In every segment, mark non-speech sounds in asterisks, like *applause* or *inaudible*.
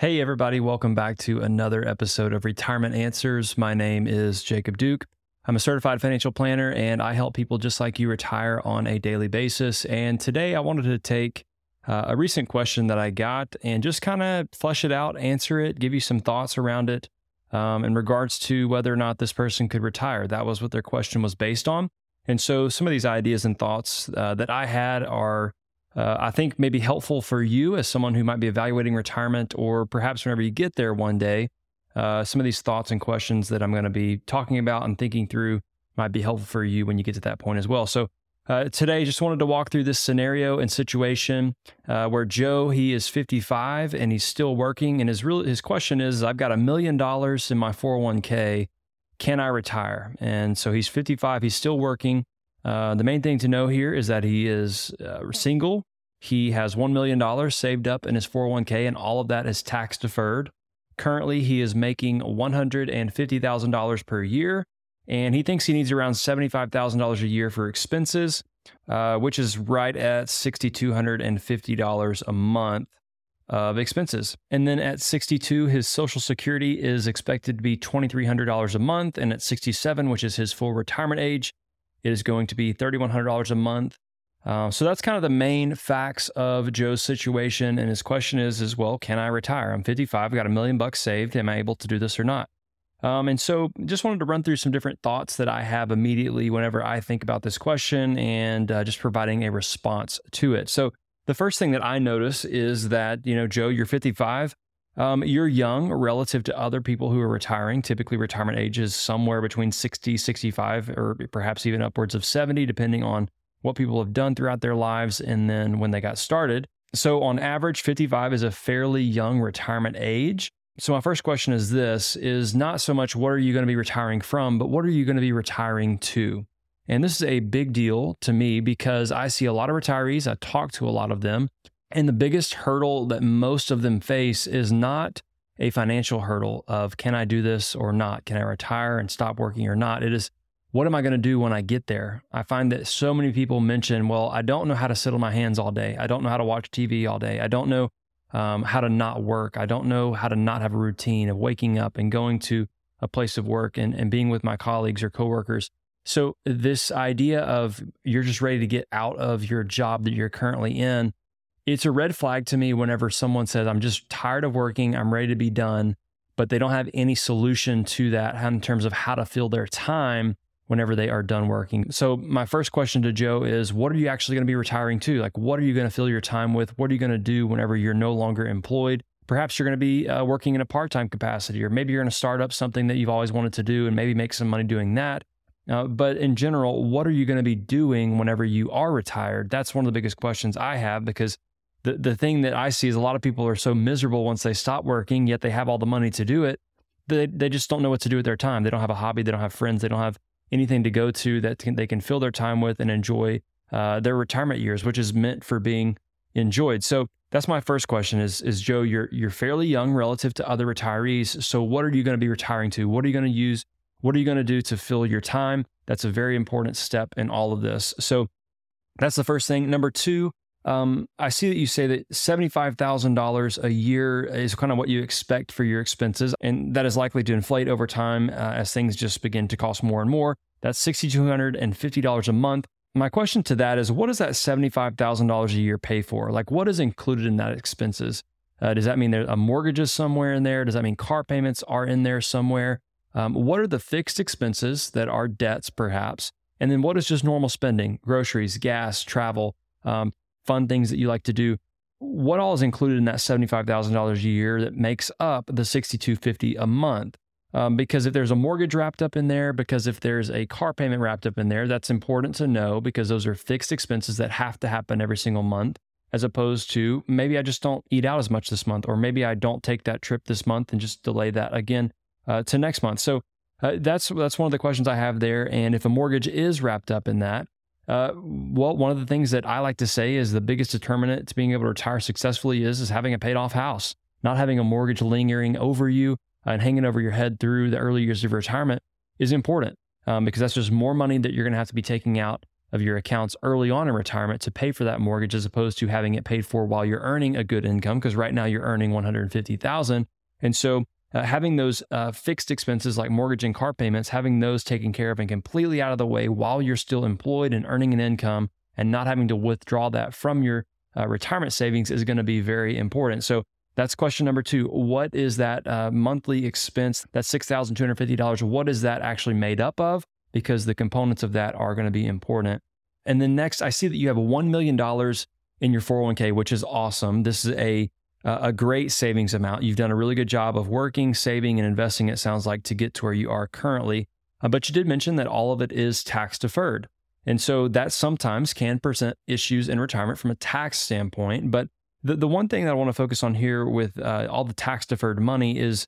Hey, everybody, welcome back to another episode of Retirement Answers. My name is Jacob Duke. I'm a certified financial planner and I help people just like you retire on a daily basis. And today I wanted to take uh, a recent question that I got and just kind of flesh it out, answer it, give you some thoughts around it um, in regards to whether or not this person could retire. That was what their question was based on. And so some of these ideas and thoughts uh, that I had are uh, I think may be helpful for you as someone who might be evaluating retirement, or perhaps whenever you get there one day. Uh, some of these thoughts and questions that I'm going to be talking about and thinking through might be helpful for you when you get to that point as well. So, uh, today, just wanted to walk through this scenario and situation uh, where Joe he is 55 and he's still working, and his real his question is, I've got a million dollars in my 401k, can I retire? And so he's 55, he's still working. Uh, the main thing to know here is that he is uh, single. He has $1 million saved up in his 401k, and all of that is tax deferred. Currently, he is making $150,000 per year, and he thinks he needs around $75,000 a year for expenses, uh, which is right at $6,250 a month of expenses. And then at 62, his Social Security is expected to be $2,300 a month. And at 67, which is his full retirement age, it is going to be $3,100 a month. Uh, so that's kind of the main facts of Joe's situation. And his question is, is well, can I retire? I'm 55, I've got a million bucks saved. Am I able to do this or not? Um, and so just wanted to run through some different thoughts that I have immediately whenever I think about this question and uh, just providing a response to it. So the first thing that I notice is that, you know, Joe, you're 55. Um, you're young relative to other people who are retiring. Typically, retirement age is somewhere between 60, 65, or perhaps even upwards of 70, depending on what people have done throughout their lives and then when they got started. So, on average, 55 is a fairly young retirement age. So, my first question is this is not so much what are you going to be retiring from, but what are you going to be retiring to? And this is a big deal to me because I see a lot of retirees, I talk to a lot of them, and the biggest hurdle that most of them face is not a financial hurdle of can I do this or not? Can I retire and stop working or not? It is what am I going to do when I get there? I find that so many people mention, well, I don't know how to sit on my hands all day. I don't know how to watch TV all day. I don't know um, how to not work. I don't know how to not have a routine of waking up and going to a place of work and, and being with my colleagues or coworkers. So, this idea of you're just ready to get out of your job that you're currently in it's a red flag to me whenever someone says, I'm just tired of working, I'm ready to be done, but they don't have any solution to that in terms of how to fill their time whenever they are done working. So, my first question to Joe is what are you actually going to be retiring to? Like, what are you going to fill your time with? What are you going to do whenever you're no longer employed? Perhaps you're going to be uh, working in a part time capacity, or maybe you're going to start up something that you've always wanted to do and maybe make some money doing that. Uh, but in general, what are you going to be doing whenever you are retired? That's one of the biggest questions I have because the, the thing that I see is a lot of people are so miserable once they stop working, yet they have all the money to do it. They, they just don't know what to do with their time. They don't have a hobby. They don't have friends. They don't have anything to go to that can, they can fill their time with and enjoy uh, their retirement years, which is meant for being enjoyed. So that's my first question is, is Joe, you're, you're fairly young relative to other retirees. So what are you going to be retiring to? What are you going to use? What are you going to do to fill your time? That's a very important step in all of this. So that's the first thing. Number two, um, I see that you say that $75,000 a year is kind of what you expect for your expenses, and that is likely to inflate over time uh, as things just begin to cost more and more. That's $6,250 a month. My question to that is what does that $75,000 a year pay for? Like, what is included in that expenses? Uh, does that mean there a mortgage is somewhere in there? Does that mean car payments are in there somewhere? Um, what are the fixed expenses that are debts, perhaps? And then what is just normal spending, groceries, gas, travel? Um, fun things that you like to do. What all is included in that $75,000 a year that makes up the 6250 a month? Um, because if there's a mortgage wrapped up in there, because if there's a car payment wrapped up in there, that's important to know because those are fixed expenses that have to happen every single month, as opposed to maybe I just don't eat out as much this month, or maybe I don't take that trip this month and just delay that again uh, to next month. So uh, that's that's one of the questions I have there. And if a mortgage is wrapped up in that, uh, well, one of the things that I like to say is the biggest determinant to being able to retire successfully is is having a paid off house, not having a mortgage lingering over you and hanging over your head through the early years of retirement is important um, because that's just more money that you're going to have to be taking out of your accounts early on in retirement to pay for that mortgage as opposed to having it paid for while you're earning a good income because right now you're earning 150,000 and so uh, having those uh, fixed expenses like mortgage and car payments having those taken care of and completely out of the way while you're still employed and earning an income and not having to withdraw that from your uh, retirement savings is going to be very important so that's question number two. What is that uh, monthly expense? That $6,250. What is that actually made up of? because the components of that are going to be important. And then next, I see that you have $1 million in your 401k, which is awesome. This is a a great savings amount. You've done a really good job of working, saving, and investing, it sounds like, to get to where you are currently. Uh, but you did mention that all of it is tax deferred. And so that sometimes can present issues in retirement from a tax standpoint. But the, the one thing that I want to focus on here with uh, all the tax deferred money is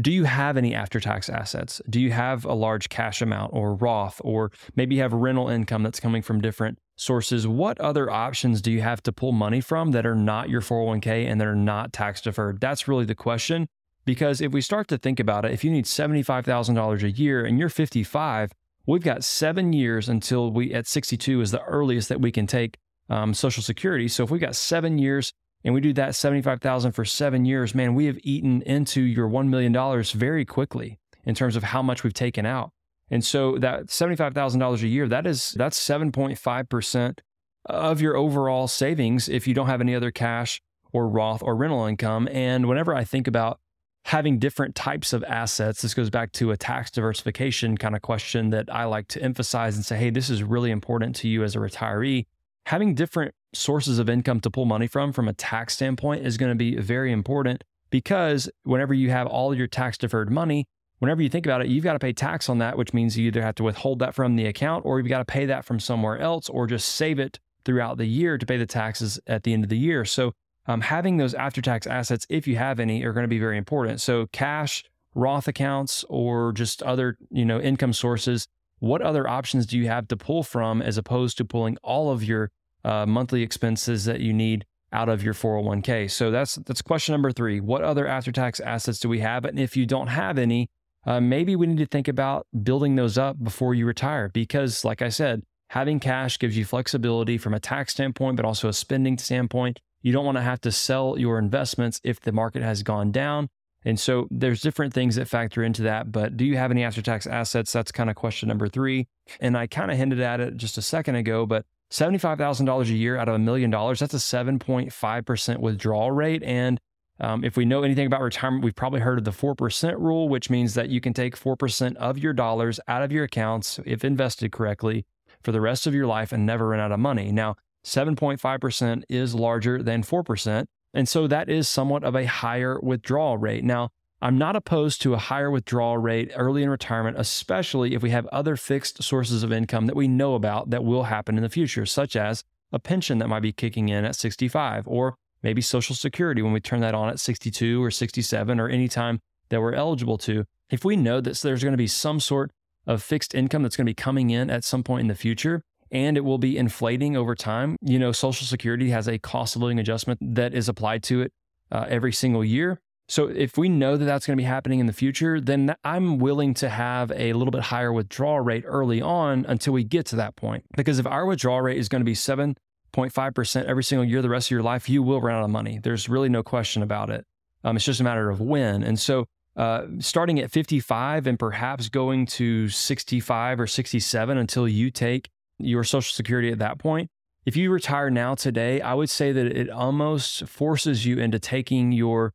do you have any after tax assets? Do you have a large cash amount or Roth, or maybe you have rental income that's coming from different sources? What other options do you have to pull money from that are not your 401k and that are not tax deferred? That's really the question. Because if we start to think about it, if you need $75,000 a year and you're 55, we've got seven years until we at 62 is the earliest that we can take um, Social Security. So if we've got seven years and we do that 75,000 for 7 years, man, we have eaten into your 1 million dollars very quickly in terms of how much we've taken out. And so that $75,000 a year, that is that's 7.5% of your overall savings if you don't have any other cash or Roth or rental income. And whenever I think about having different types of assets, this goes back to a tax diversification kind of question that I like to emphasize and say, hey, this is really important to you as a retiree having different sources of income to pull money from from a tax standpoint is going to be very important because whenever you have all your tax deferred money, whenever you think about it, you've got to pay tax on that, which means you either have to withhold that from the account or you've got to pay that from somewhere else or just save it throughout the year to pay the taxes at the end of the year. So, um, having those after tax assets, if you have any, are going to be very important. So, cash, Roth accounts, or just other you know income sources what other options do you have to pull from as opposed to pulling all of your uh, monthly expenses that you need out of your 401k? So that's that's question number three. What other after-tax assets do we have? And if you don't have any, uh, maybe we need to think about building those up before you retire. Because, like I said, having cash gives you flexibility from a tax standpoint, but also a spending standpoint. You don't want to have to sell your investments if the market has gone down. And so there's different things that factor into that. But do you have any after tax assets? That's kind of question number three. And I kind of hinted at it just a second ago, but $75,000 a year out of a million dollars, that's a 7.5% withdrawal rate. And um, if we know anything about retirement, we've probably heard of the 4% rule, which means that you can take 4% of your dollars out of your accounts if invested correctly for the rest of your life and never run out of money. Now, 7.5% is larger than 4%. And so that is somewhat of a higher withdrawal rate. Now, I'm not opposed to a higher withdrawal rate early in retirement, especially if we have other fixed sources of income that we know about that will happen in the future, such as a pension that might be kicking in at 65, or maybe Social Security when we turn that on at 62 or 67 or any time that we're eligible to. If we know that there's going to be some sort of fixed income that's going to be coming in at some point in the future, and it will be inflating over time. You know, Social Security has a cost of living adjustment that is applied to it uh, every single year. So if we know that that's going to be happening in the future, then I'm willing to have a little bit higher withdrawal rate early on until we get to that point. Because if our withdrawal rate is going to be 7.5% every single year the rest of your life, you will run out of money. There's really no question about it. Um, it's just a matter of when. And so uh, starting at 55 and perhaps going to 65 or 67 until you take your Social Security at that point. If you retire now today, I would say that it almost forces you into taking your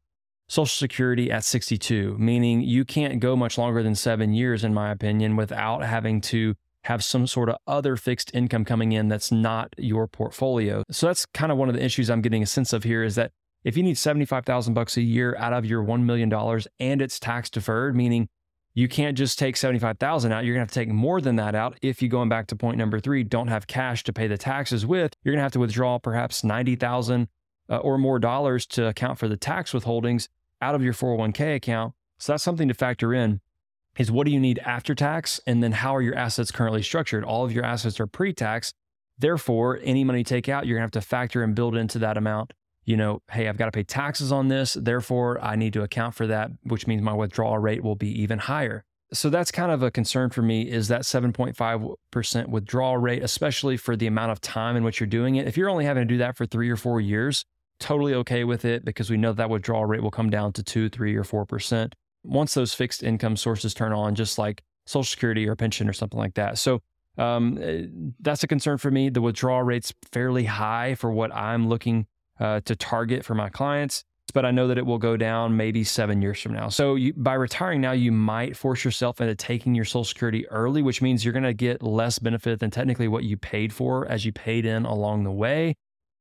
Social Security at 62, meaning you can't go much longer than seven years, in my opinion, without having to have some sort of other fixed income coming in that's not your portfolio. So that's kind of one of the issues I'm getting a sense of here is that if you need 75,000 bucks a year out of your $1 million and it's tax deferred, meaning you can't just take 75,000 out. You're going to have to take more than that out. If you going back to point number 3, don't have cash to pay the taxes with, you're going to have to withdraw perhaps 90,000 uh, or more dollars to account for the tax withholdings out of your 401k account. So that's something to factor in is what do you need after tax and then how are your assets currently structured? All of your assets are pre-tax. Therefore, any money you take out, you're to have to factor and build into that amount you know, hey, I've got to pay taxes on this. Therefore, I need to account for that, which means my withdrawal rate will be even higher. so that's kind of a concern for me is that 7.5% withdrawal rate, especially for the amount of time in which you're doing it. If you're only having to do that for three or four years, totally okay with it because we know that withdrawal rate will come down to two, three, or 4% once those fixed income sources turn on, just like Social Security or pension or something like that. So um, eh, that's a concern for me. The withdrawal rate's fairly high for what I'm looking uh, to target for my clients but I know that it will go down maybe seven years from now. So you, by retiring now, you might force yourself into taking your Social Security early, which means you're going to get less benefit than technically what you paid for as you paid in along the way.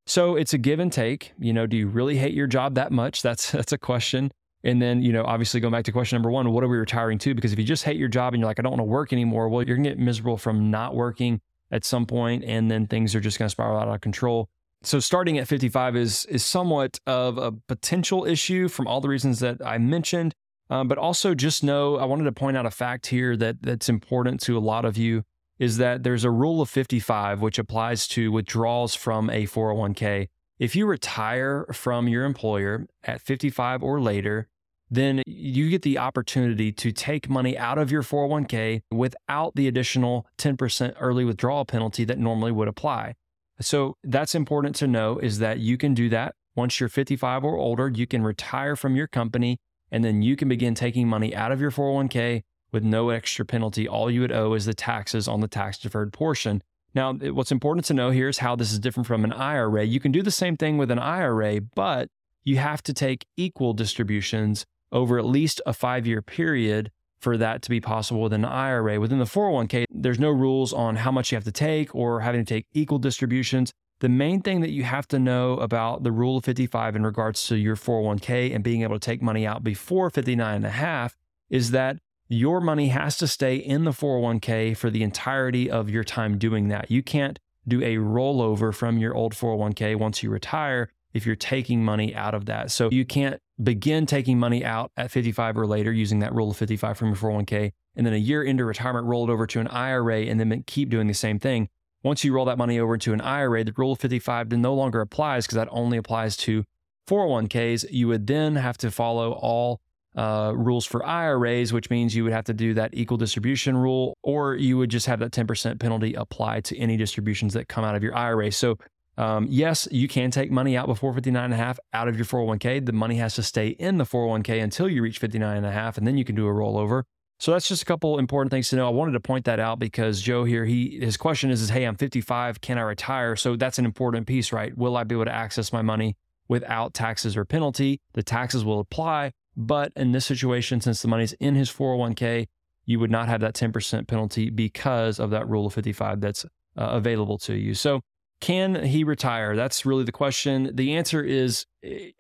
So it's a give and take. You know, do you really hate your job that much? That's *laughs* that's a question. And then, you know, obviously going back to question number one, what are we retiring to? Because if you just hate your job and you're like, I don't want to work anymore, well, you're gonna get miserable from not working at some point, and then things are just gonna spiral out of control so starting at 55 is is somewhat of a potential issue from all the reasons that I mentioned. Um, but also just know I wanted to point out a fact here that that's important to a lot of you is that there's a rule of 55 which applies to withdrawals from a 401k. If you retire from your employer at 55 or later, then you get the opportunity to take money out of your 401k without the additional 10% early withdrawal penalty that normally would apply. So that's important to know is that you can do that. Once you're 55 or older, you can retire from your company and then you can begin taking money out of your 401k with no extra penalty. All you would owe is the taxes on the tax deferred portion. Now, what's important to know here is how this is different from an IRA. You can do the same thing with an IRA, but you have to take equal distributions over at least a five year period for that to be possible with an IRA. Within the 401k, there's no rules on how much you have to take or having to take equal distributions. The main thing that you have to know about the rule of 55 in regards to your 401k and being able to take money out before 59 and a half is that your money has to stay in the 401k for the entirety of your time doing that. You can't do a rollover from your old 401k once you retire if you're taking money out of that. So you can't begin taking money out at 55 or later using that rule of 55 from your 401k, and then a year into retirement, roll it over to an IRA and then keep doing the same thing. Once you roll that money over into an IRA, the rule of 55 then no longer applies because that only applies to 401ks. You would then have to follow all uh, rules for IRAs, which means you would have to do that equal distribution rule, or you would just have that 10% penalty applied to any distributions that come out of your IRA. So um, yes, you can take money out before 59 and a half out of your 401k. The money has to stay in the 401k until you reach 59 and a half, and then you can do a rollover. So that's just a couple important things to know. I wanted to point that out because Joe here, he his question is, is hey, I'm 55, can I retire? So that's an important piece, right? Will I be able to access my money without taxes or penalty? The taxes will apply, but in this situation, since the money's in his 401k, you would not have that 10% penalty because of that rule of 55 that's uh, available to you. So can he retire? That's really the question. The answer is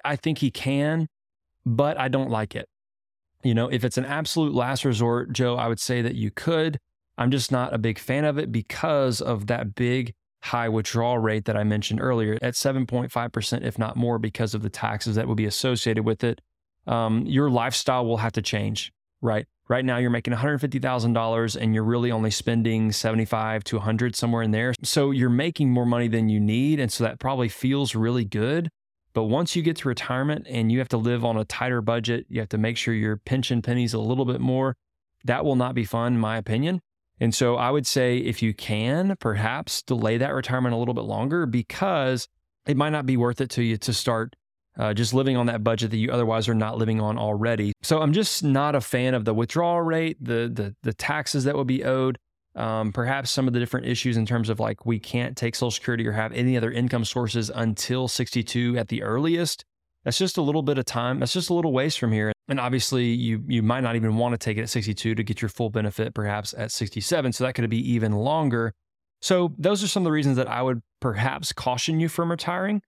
I think he can, but I don't like it. You know, if it's an absolute last resort, Joe, I would say that you could. I'm just not a big fan of it because of that big high withdrawal rate that I mentioned earlier at 7.5%, if not more, because of the taxes that would be associated with it. Um, your lifestyle will have to change, right? Right now, you're making $150,000 and you're really only spending 75 to 100 somewhere in there. So you're making more money than you need. And so that probably feels really good. But once you get to retirement and you have to live on a tighter budget, you have to make sure your pension pennies a little bit more. That will not be fun, in my opinion. And so I would say if you can, perhaps delay that retirement a little bit longer because it might not be worth it to you to start uh, just living on that budget that you otherwise are not living on already. So I'm just not a fan of the withdrawal rate, the the, the taxes that would be owed. Um, perhaps some of the different issues in terms of like we can't take Social Security or have any other income sources until 62 at the earliest. That's just a little bit of time. That's just a little waste from here. And obviously, you you might not even want to take it at 62 to get your full benefit, perhaps at 67. So that could be even longer. So those are some of the reasons that I would perhaps caution you from retiring.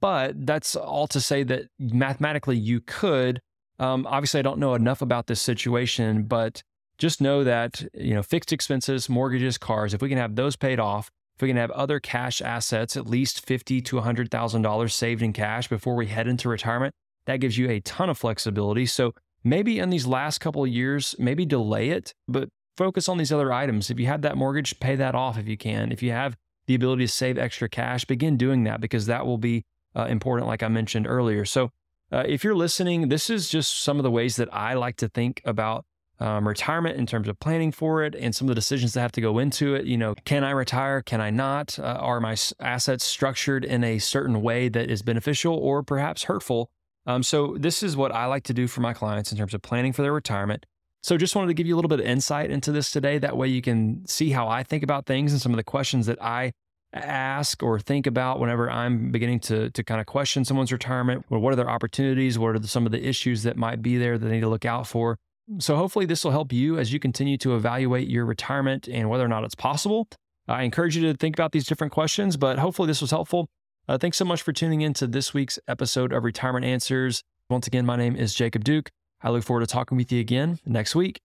But that's all to say that mathematically you could. Um, obviously, I don't know enough about this situation, but just know that you know fixed expenses, mortgages, cars. If we can have those paid off, if we can have other cash assets, at least fifty to hundred thousand dollars saved in cash before we head into retirement, that gives you a ton of flexibility. So maybe in these last couple of years, maybe delay it, but focus on these other items. If you have that mortgage, pay that off if you can. If you have the ability to save extra cash, begin doing that because that will be uh, important, like I mentioned earlier. So, uh, if you're listening, this is just some of the ways that I like to think about um, retirement in terms of planning for it and some of the decisions that have to go into it. You know, can I retire? Can I not? Uh, are my assets structured in a certain way that is beneficial or perhaps hurtful? Um, so, this is what I like to do for my clients in terms of planning for their retirement. So, just wanted to give you a little bit of insight into this today. That way, you can see how I think about things and some of the questions that I ask or think about whenever I'm beginning to to kind of question someone's retirement. Or what are their opportunities? What are the, some of the issues that might be there that they need to look out for? So hopefully this will help you as you continue to evaluate your retirement and whether or not it's possible. I encourage you to think about these different questions, but hopefully this was helpful. Uh, thanks so much for tuning in to this week's episode of Retirement Answers. Once again, my name is Jacob Duke. I look forward to talking with you again next week.